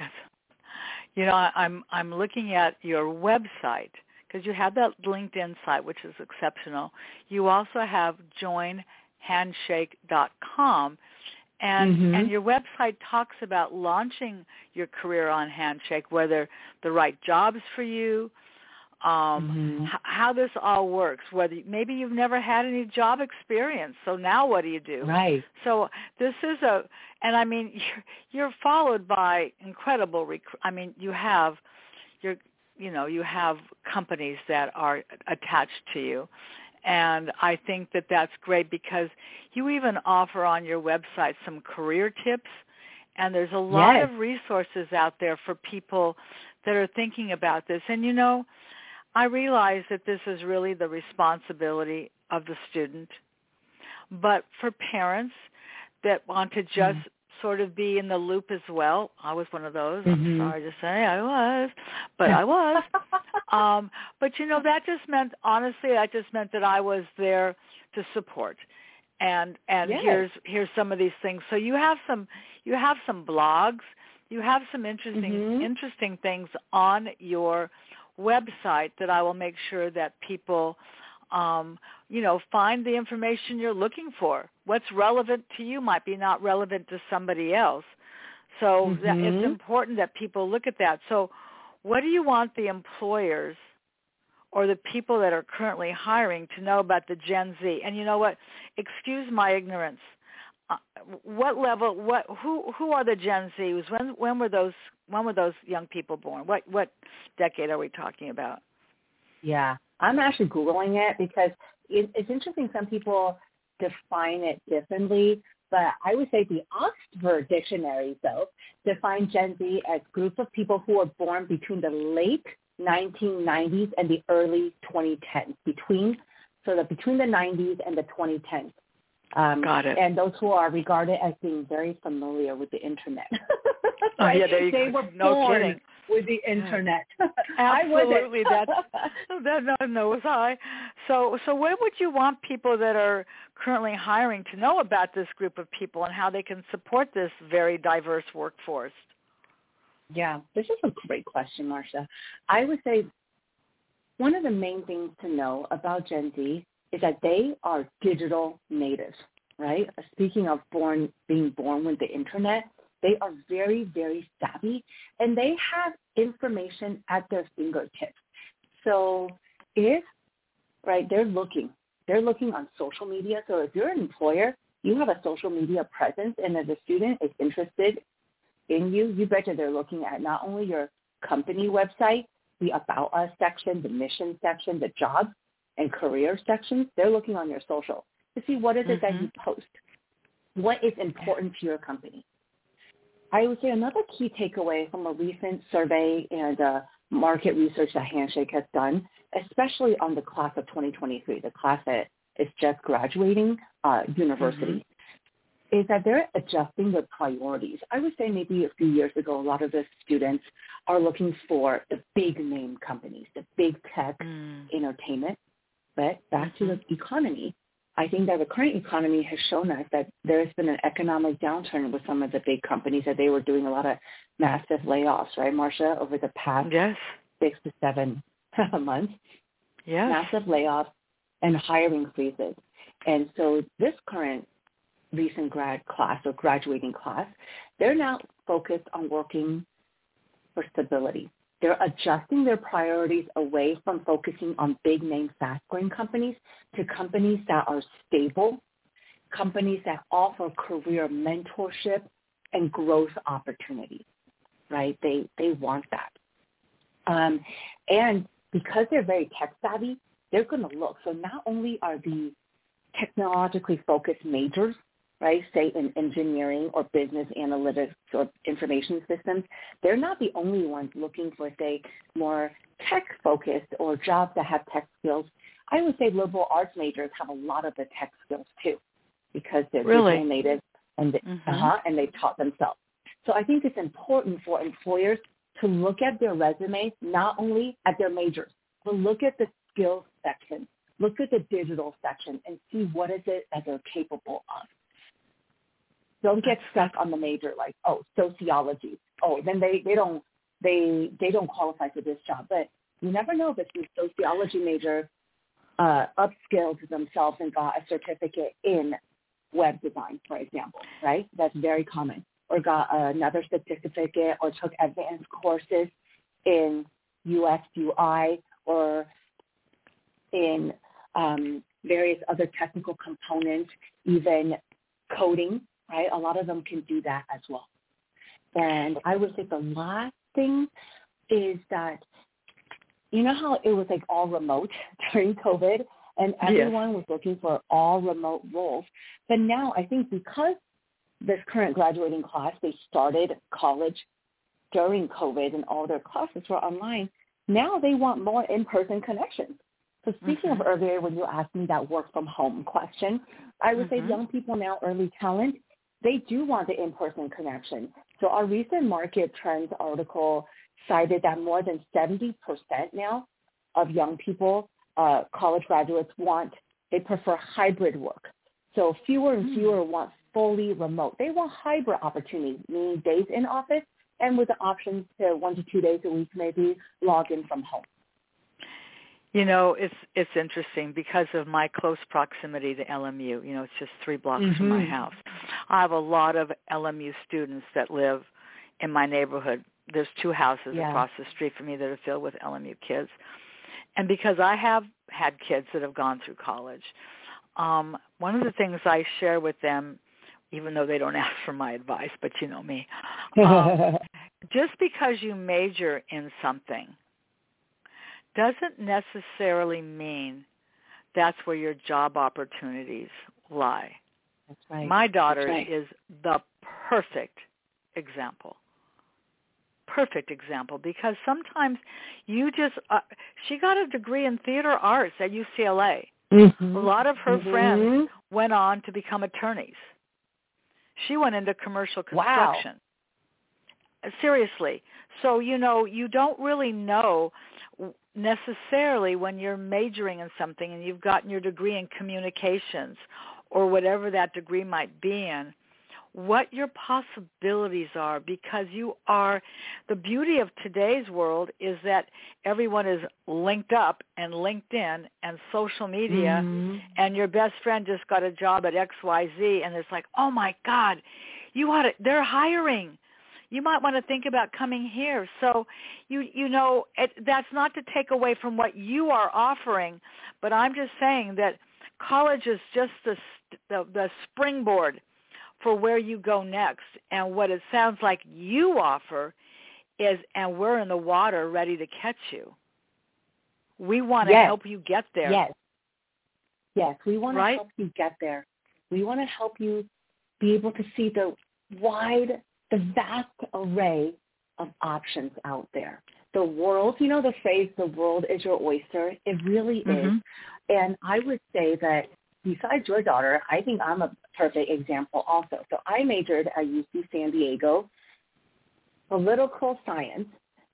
You know, I'm I'm looking at your website because you have that LinkedIn site, which is exceptional. You also have Join handshake.com. And Mhm. and your website talks about launching your career on Handshake, whether the right jobs for you, um Mhm. h- how this all works whether maybe you've never had any job experience so now what do you do Right. so this is a and i mean you're, you're followed by incredible rec- i mean you have you're you know you have companies that are attached to you. And i think that that's great because you even offer on your website some career tips. And there's a lot Yes. of resources out there for people that are thinking about this. And you know I realize that this is really the responsibility of the student, but for parents that want to just mm-hmm. Sort of be in the loop as well, I was one of those. I'm Mhm. sorry to say I was, but I was. um, but you know, that just meant honestly, that just meant that I was there to support. And and Yes. here's here's some of these things. So you have some you have some blogs, you have some interesting Mhm. interesting things on your website that I will make sure that people um, you know, find the information you're looking for. What's relevant to you might be not relevant to somebody else. So that it's Mhm. important that people look at that. So what do you want the employers or the people that are currently hiring to know about the Gen Z? And you know what? Excuse my ignorance. Uh, what level what who who are the Gen Zs? When when were those when were those young people born? What what decade are we talking about? Yeah, I'm actually googling it because it, it's interesting. Some people define it differently, but I would say the Oxford Dictionary, though, defines Gen Z as group of people who were born between the late 1990s and the early 2010s. Between so that between the 90s and the 2010s. Um, Got it. And those who are regarded as being very familiar with the internet. Oh, yeah, there you they go. were No born kidding. With the internet. Absolutely, that's that no no was I. So so what would you want people that are currently hiring to know about this group of people and how they can support this very diverse workforce? Yeah, this is a great question, Marcia. I would say one of the main things to know about Gen Z is that they are digital natives, right? Speaking of born being born with the internet, they are very, very savvy and they have information at their fingertips. So if right, they're looking. They're looking on social media. So if you're an employer, you have a social media presence and if a student is interested in you, you betcha they're looking at not only your company website, the About Us section, the mission section, the job and career sections, they're looking on your social to see what is it that mm-hmm. you post. What is important to your company. I would say another key takeaway from a recent survey and uh, market research that Handshake has done, especially on the class of 2023, the class that is just graduating uh, university, is that they're adjusting their priorities. I would say maybe a few years ago, a lot of the students are looking for the big name companies, the big tech Mm. entertainment. But back to the economy, I think that the current economy has shown us that there has been an economic downturn with some of the big companies that they were doing a lot of massive layoffs, right, Marcia, over the past Yes. six to seven months Yes. massive layoffs and hiring freezes. And so this current recent grad class or graduating class, they're now focused on working for stability. They're adjusting their priorities away from focusing on big name fast growing companies to companies that are stable, companies that offer career mentorship and growth opportunities, right? They, they want that. Um, and because they're very tech savvy, they're going to look. So not only are the technologically focused majors, right, say in engineering or business analytics or information systems, they're not the only ones looking for, say, more tech focused or jobs that have tech skills. I would say liberal arts majors have a lot of the tech skills too, because they're Really? digital natives and they, Mhm. uh-huh, and they taught themselves. So I think it's important for employers to look at their resumes, not only at their majors, but look at the skills section, look at the digital section, and see what is it that they're capable of. Don't get stuck on the major like, oh, sociology. Oh, then they, they don't they they don't qualify for this job. But you never know if this sociology major uh, upskilled themselves and got a certificate in web design, for example, right? That's very common. Or got another certificate or took advanced courses in UX, UI, or in um, various other technical components, even coding, right? A lot of them can do that as well. And I would say the last thing is that you know how it was like all remote during COVID and everyone yes. was looking for all remote roles. But now I think because this current graduating class, they started college during COVID and all their classes were online, now they want more in-person connections. So speaking mm-hmm. of earlier when you asked me that work from home question, I would mm-hmm. say young people now, early talent, they do want the in-person connection. So our recent market trends article cited that more than 70% now of young people, uh, college graduates want, they prefer hybrid work. So fewer and hmm. fewer mm. want fully remote. They want hybrid opportunities, meaning days in office and with the options to one to two days a week maybe log in from home. You know, it's it's interesting because of my close proximity to LMU. You know, it's just three blocks mm-hmm. from my mm-hmm. house. I have a lot of LMU students that live in my neighborhood. There's two houses yeah. across the street from me that are filled with LMU kids. And because I have had kids that have gone through college, um, one of the things I share with them, even though they don't ask for my advice, but you know me, um, just because you major in something doesn't necessarily mean that's where your job opportunities lie. That's right. My daughter right. is the perfect example. Perfect example because sometimes you just uh, she got a degree in theater arts at UCLA. Mm-hmm. A lot of her mm-hmm. friends went on to become attorneys. She went into commercial construction. Wow. Seriously. So, you know, you don't really know necessarily when you're majoring in something and you've gotten your degree in communications or whatever that degree might be in, what your possibilities are because you are the beauty of today's world is that everyone is linked up and LinkedIn and social media mm-hmm. and your best friend just got a job at XYZ and it's like, "Oh my god, you ought to they're hiring." You might want to think about coming here. So, you you know, it, that's not to take away from what you are offering, but I'm just saying that college is just the the, the springboard for where you go next. And what it sounds like you offer is, and we're in the water ready to catch you. We want to yes. help you get there. Yes. Yes, we want right? to help you get there. We want to help you be able to see the wide, the vast array of options out there. The world, you know the phrase, the world is your oyster. It really mm-hmm. is. And I would say that besides your daughter, I think I'm a perfect example also. So I majored at UC San Diego, political science,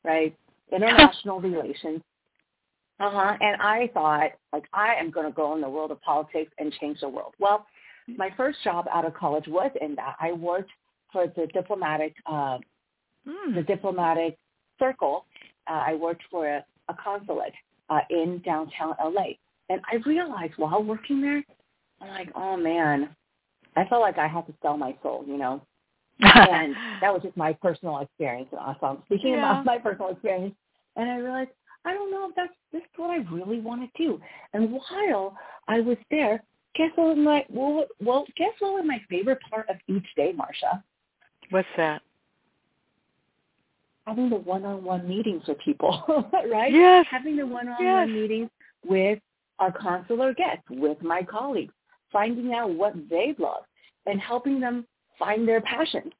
right? International relations. Uh-huh. And I thought, like, I am going to go in the world of politics and change the world. Well, my first job out of college was in that. I worked for the diplomatic, uh, mm. the diplomatic circle. Uh, I worked for a, a consulate uh, in downtown LA. And I realized while working there, I'm like, oh man, I felt like I had to sell my soul, you know. and that was just my personal experience. So I'm speaking yeah. about my personal experience, and I realized I don't know if that's this is what I really want to do. And while I was there, guess what was my well, well guess what was my favorite part of each day, Marsha? What's that? Having the one-on-one meetings with people, right? Yes. Having the one-on-one yes. meetings with our consular guests, with my colleagues, finding out what they love and helping them find their passion.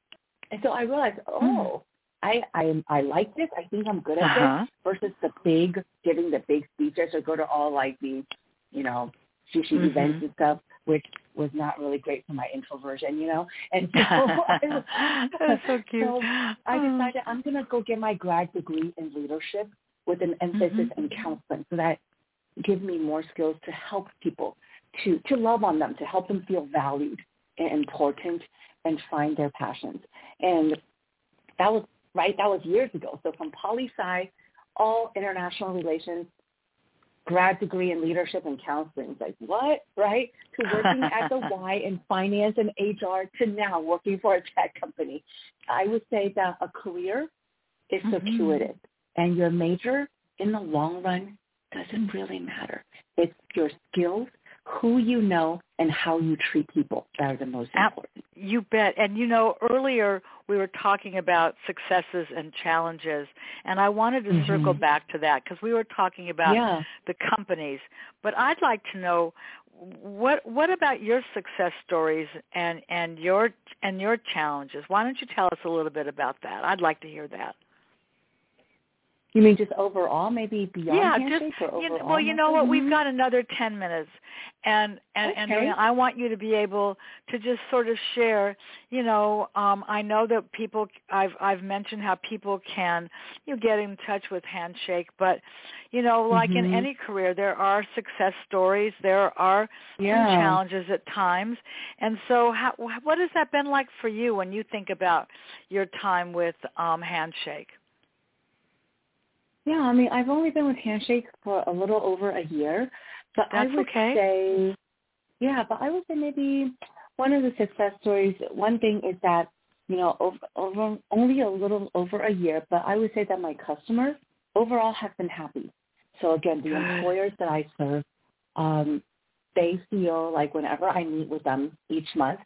And so I realized, hmm. oh, I I I like this. I think I'm good at uh-huh. this. Versus the big giving the big speeches or go to all like the, you know, sushi mm-hmm. events and stuff, which was not really great for my introversion, you know. And so, I was, so cute. So I decided I'm gonna go get my grad degree in leadership with an emphasis mm-hmm. in counseling, so that gives me more skills to help people to, to love on them, to help them feel valued and important and find their passions. And that was, right, that was years ago. So from poli sci, all international relations, grad degree in leadership and counseling. It's like, what? Right? To working at the Y in finance and HR to now working for a tech company. I would say that a career is mm-hmm. circuitous and your major in the long run doesn't really matter. It's your skills, who you know, and how you treat people that are the most important. You bet. And you know, earlier we were talking about successes and challenges, and I wanted to mm-hmm. circle back to that because we were talking about yeah. the companies. But I'd like to know what what about your success stories and and your and your challenges? Why don't you tell us a little bit about that? I'd like to hear that. You mean just overall, maybe beyond yeah, handshake just, or you know, well, you know what? We've got another ten minutes, and and okay. and you know, I want you to be able to just sort of share. You know, um, I know that people. I've I've mentioned how people can you know, get in touch with Handshake, but you know, like mm-hmm. in any career, there are success stories. There are yeah. challenges at times, and so how, what has that been like for you when you think about your time with um, Handshake? Yeah, I mean, I've only been with Handshake for a little over a year, but That's I would okay. say, yeah, but I would say maybe one of the success stories. One thing is that you know, over, over only a little over a year, but I would say that my customers overall have been happy. So again, the employers that I serve, um, they feel like whenever I meet with them each month,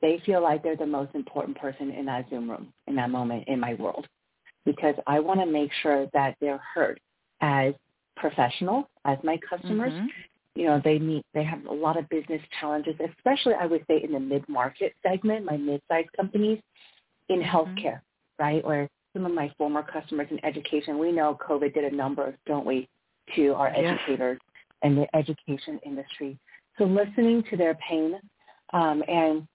they feel like they're the most important person in that Zoom room in that moment in my world because I want to make sure that they're heard as professionals, as my customers. Mm-hmm. You know, they meet, they have a lot of business challenges, especially I would say in the mid-market segment, my mid-sized companies in mm-hmm. healthcare, right? Or some of my former customers in education, we know COVID did a number, don't we, to our yes. educators and the education industry. So listening to their pain um, and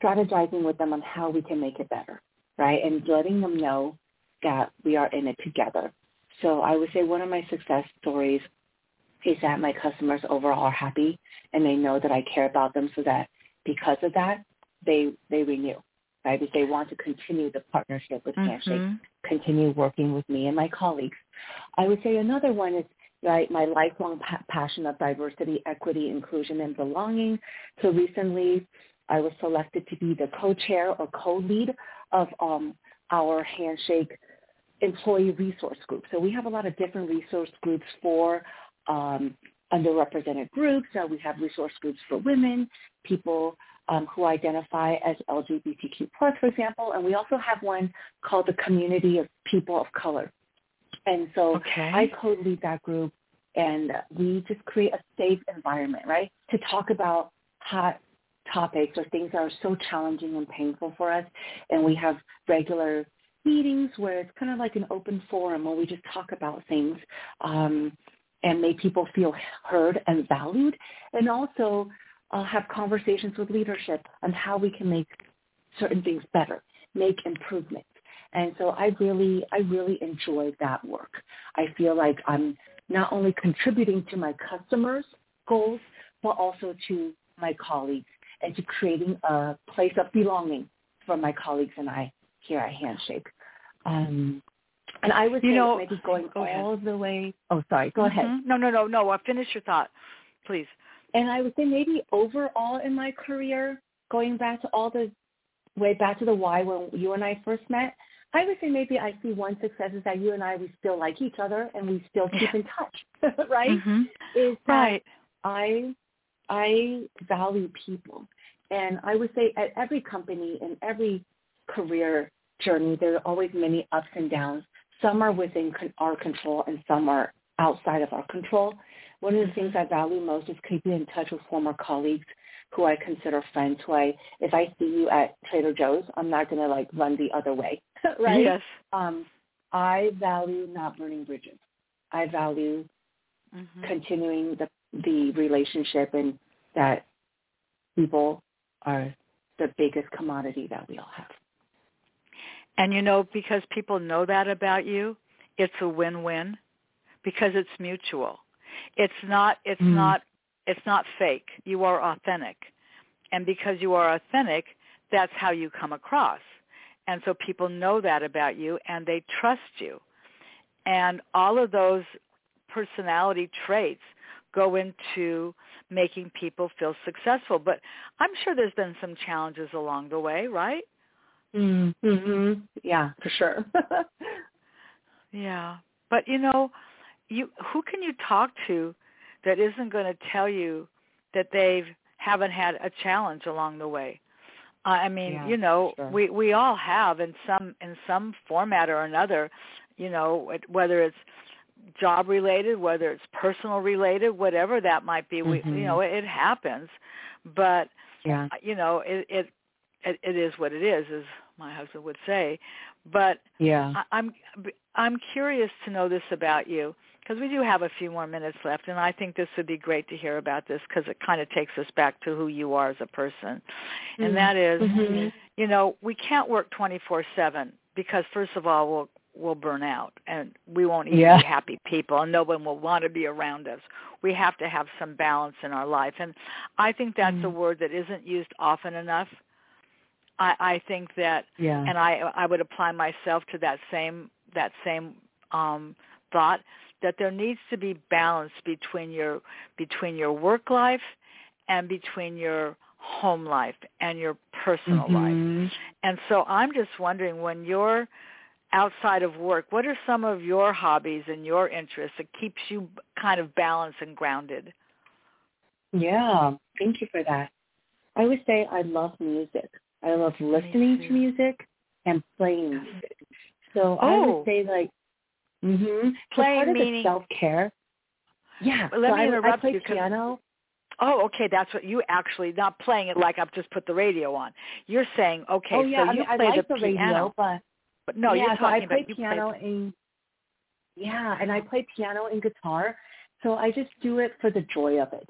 strategizing with them on how we can make it better right? And letting them know that we are in it together. So I would say one of my success stories is that my customers overall are happy and they know that I care about them so that because of that, they, they renew, right? Because they want to continue the partnership with mm-hmm. Handshake, continue working with me and my colleagues. I would say another one is right, my lifelong pa- passion of diversity, equity, inclusion, and belonging. So recently I was selected to be the co-chair or co-lead of um, our Handshake employee resource group. So we have a lot of different resource groups for um, underrepresented groups. So we have resource groups for women, people um, who identify as LGBTQ plus, for example, and we also have one called the Community of People of Color. And so okay. I co-lead that group, and we just create a safe environment, right, to talk about hot topics or things that are so challenging and painful for us. And we have regular meetings where it's kind of like an open forum where we just talk about things um, and make people feel heard and valued and also uh, have conversations with leadership on how we can make certain things better, make improvements. And so I really, I really enjoy that work. I feel like I'm not only contributing to my customers' goals, but also to my colleagues and to creating a place of belonging for my colleagues and I here at Handshake. Um, and I would you say know, maybe going go all ahead. the way. Oh, sorry. Go mm-hmm. ahead. No, no, no, no. I'll finish your thought, please. And I would say maybe overall in my career, going back to all the way back to the Y when you and I first met, I would say maybe I see one success is that you and I we still like each other and we still keep in touch, right? Mm-hmm. Is that right. I I value people. And I would say at every company and every career journey, there are always many ups and downs. Some are within our control and some are outside of our control. One of the things I value most is keeping in touch with former colleagues who I consider friends. Who I, if I see you at Trader Joe's, I'm not going to like run the other way, right? Yes. Um, I value not burning bridges. I value mm-hmm. continuing the the relationship and that people are the biggest commodity that we all have. And you know, because people know that about you, it's a win-win because it's mutual. It's not it's mm. not it's not fake. You are authentic. And because you are authentic, that's how you come across. And so people know that about you and they trust you. And all of those personality traits go into making people feel successful. But I'm sure there's been some challenges along the way, right? Mm-hmm. Yeah, for sure. yeah. But you know, you who can you talk to that isn't going to tell you that they haven't had a challenge along the way? I mean, yeah, you know, sure. we we all have in some in some format or another, you know, whether it's job related, whether it's personal related, whatever that might be, mm-hmm. we you know, it, it happens. But yeah. you know, it, it it it is what it is, as my husband would say. But yeah, I, I'm I'm curious to know this about you because we do have a few more minutes left, and I think this would be great to hear about this because it kind of takes us back to who you are as a person, mm-hmm. and that is, mm-hmm. you know, we can't work 24/7 because first of all, we'll we'll burn out and we won't even yeah. be happy people and no one will want to be around us. We have to have some balance in our life. And I think that's mm-hmm. a word that isn't used often enough. I, I think that yeah. and I I would apply myself to that same that same um thought that there needs to be balance between your between your work life and between your home life and your personal mm-hmm. life. And so I'm just wondering when you're outside of work, what are some of your hobbies and your interests that keeps you kind of balanced and grounded? Yeah, thank you for that. I would say I love music. I love listening to music and playing music. So oh. I would say like Mhm. Playing so meaning self care. Yeah. Let so me I, interrupt I play you. piano. Oh, okay. That's what you actually not playing it like I've just put the radio on. You're saying okay, oh, yeah, so I you mean, play I like the, the, piano, radio, but but no, yeah, you're so I play about piano play. and yeah, and I play piano and guitar. So I just do it for the joy of it.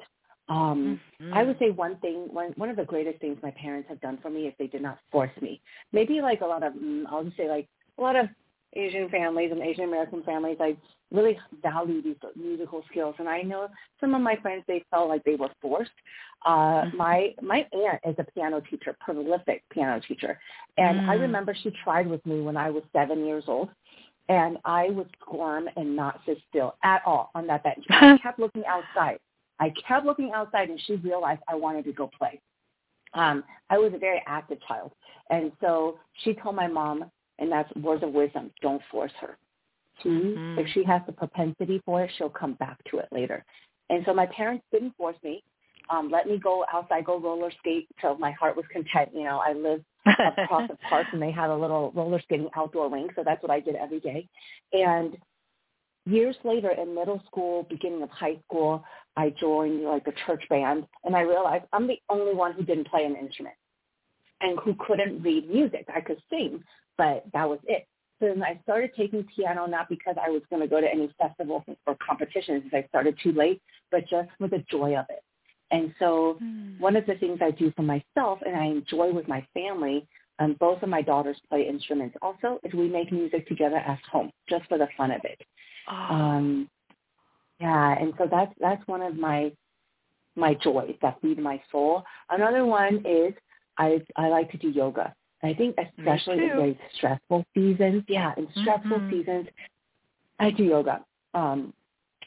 Um, mm-hmm. I would say one thing, one one of the greatest things my parents have done for me is they did not force me. Maybe like a lot of, mm, I'll just say like a lot of Asian families and Asian American families, I really value these musical skills. And I know some of my friends, they felt like they were forced. Uh, Mm-hmm. my my aunt is a piano teacher, prolific piano teacher, and I Mm. remember she tried with me when I was seven years old, and I would squirm and not sit still at all on that bench. I kept looking outside. I kept looking outside, and she realized I wanted to go play. Um, I was a very active child, and so she told my mom, and that's words of wisdom: don't force her. She, Mm. if she has the propensity for it, she'll come back to it later. And so my parents didn't force me. Um, let me go outside, go roller skate till my heart was content. You know, I lived across the park and they had a little roller skating outdoor rink, so that's what I did every day. And years later in middle school, beginning of high school, I joined like a church band and I realized I'm the only one who didn't play an instrument and who couldn't read music. I could sing, but that was it. So I started taking piano not because I was going to go to any festivals or competitions because I started too late, but just for the joy of it. And so Mm. one of the things I do for myself and I enjoy with my family, um, both of my daughters play instruments also, is we make music together at home just for the fun of it. Oh. Um, yeah, and so that's that's one of my my joys that feed my soul. Another one is I I like to do yoga. I think especially in very stressful seasons, yeah, in stressful Mhm. seasons, I do yoga. Um,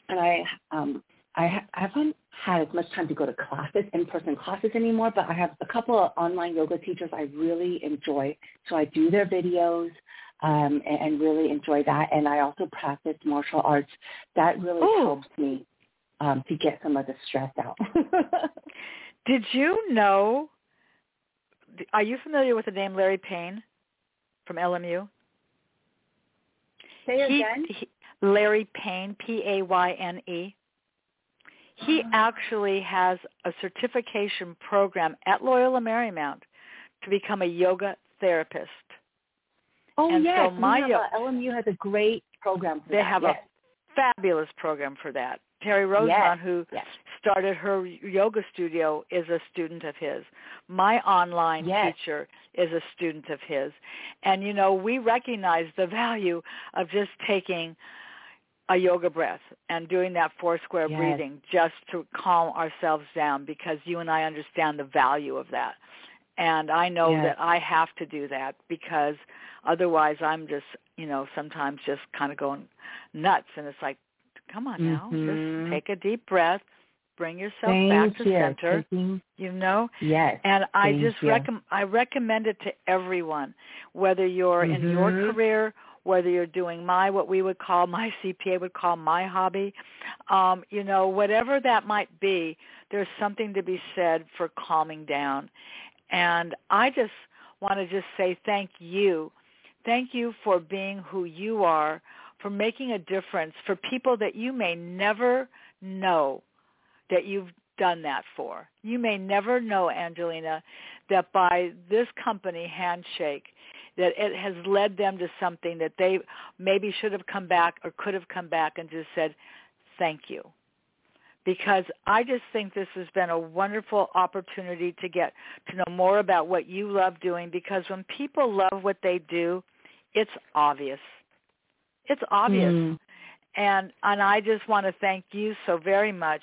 and I um, I, ha- I haven't had as much time to go to classes, in-person classes anymore, but I have a couple of online yoga teachers I really enjoy. So I do their videos um, and, and really enjoy that. And I also practice martial arts. That really Ooh. helps me um, to get some of the stress out. Did you know? Are you familiar with the name Larry Payne from LMU? Say He- again. he- Larry Payne, P-A-Y-N-E. He Oh. actually has a certification program at Loyola Marymount to become a yoga therapist. Oh and so yes, my we have yo- a, LMU has a great program for They that. have yes. a fabulous program for that. Terry Rosemont, Yes. who Yes. started her yoga studio, is a student of his. My online Yes. teacher is a student of his. And, you know, we recognize the value of just taking a yoga breath and doing that four square breathing just to calm ourselves down because you and I understand the value of that. And I know that I have to do that because otherwise I'm just, you know, sometimes just kind of going nuts and it's like Come on now. Mhm. Just take a deep breath. Bring yourself Thank back to you. center. Taking- You know, yes. and I Thank just recommend I recommend it to everyone, whether you're in your Mhm. career, whether you're doing my what we would call my CPA would call my hobby, um, you know, whatever that might be, there's something to be said for calming down. And I just want to just say thank you. Thank you for being who you are, for making a difference for people that you may never know that you've done that for. You may never know, Angelina, that by this company handshake, that it has led them to something that they maybe should have come back or could have come back and just said, thank you. Because I just think this has been a wonderful opportunity to get to know more about what you love doing because when people love what they do, it's obvious. It's obvious Mm. and and I just want to thank you so very much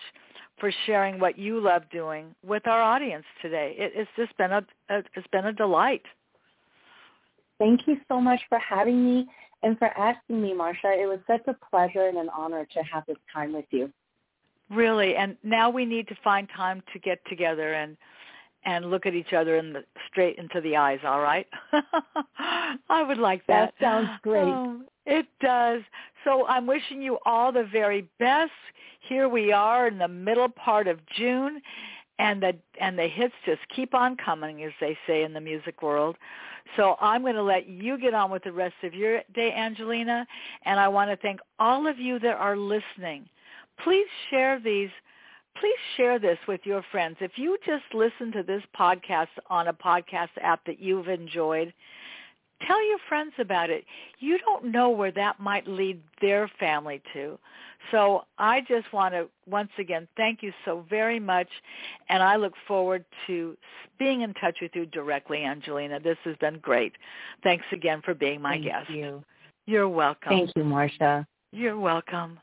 for sharing what you love doing with our audience today. It, it's just been a, a it's been a delight. Thank you so much for having me and for asking me, Marcia. It was such a pleasure and an honor to have this time with you. Really, and now we need to find time to get together and and look at each other in the straight into the eyes. All right, I would like that. That sounds great. Um, it does. So I'm wishing you all the very best. Here we are in the middle part of June, and the and the hits just keep on coming, as they say in the music world. So I'm going to let you get on with the rest of your day, Angelina, and I want to thank all of you that are listening. Please share these please share this with your friends. If you just listen to this podcast on a podcast app that you've enjoyed, tell your friends about it. You don't know where that might lead their family to. So I just want to once again thank you so very much, and I look forward to being in touch with you directly, Angelina. This has been great. Thanks again for being my Thank guest. you. You're welcome. Thank you, Marcia. You're welcome.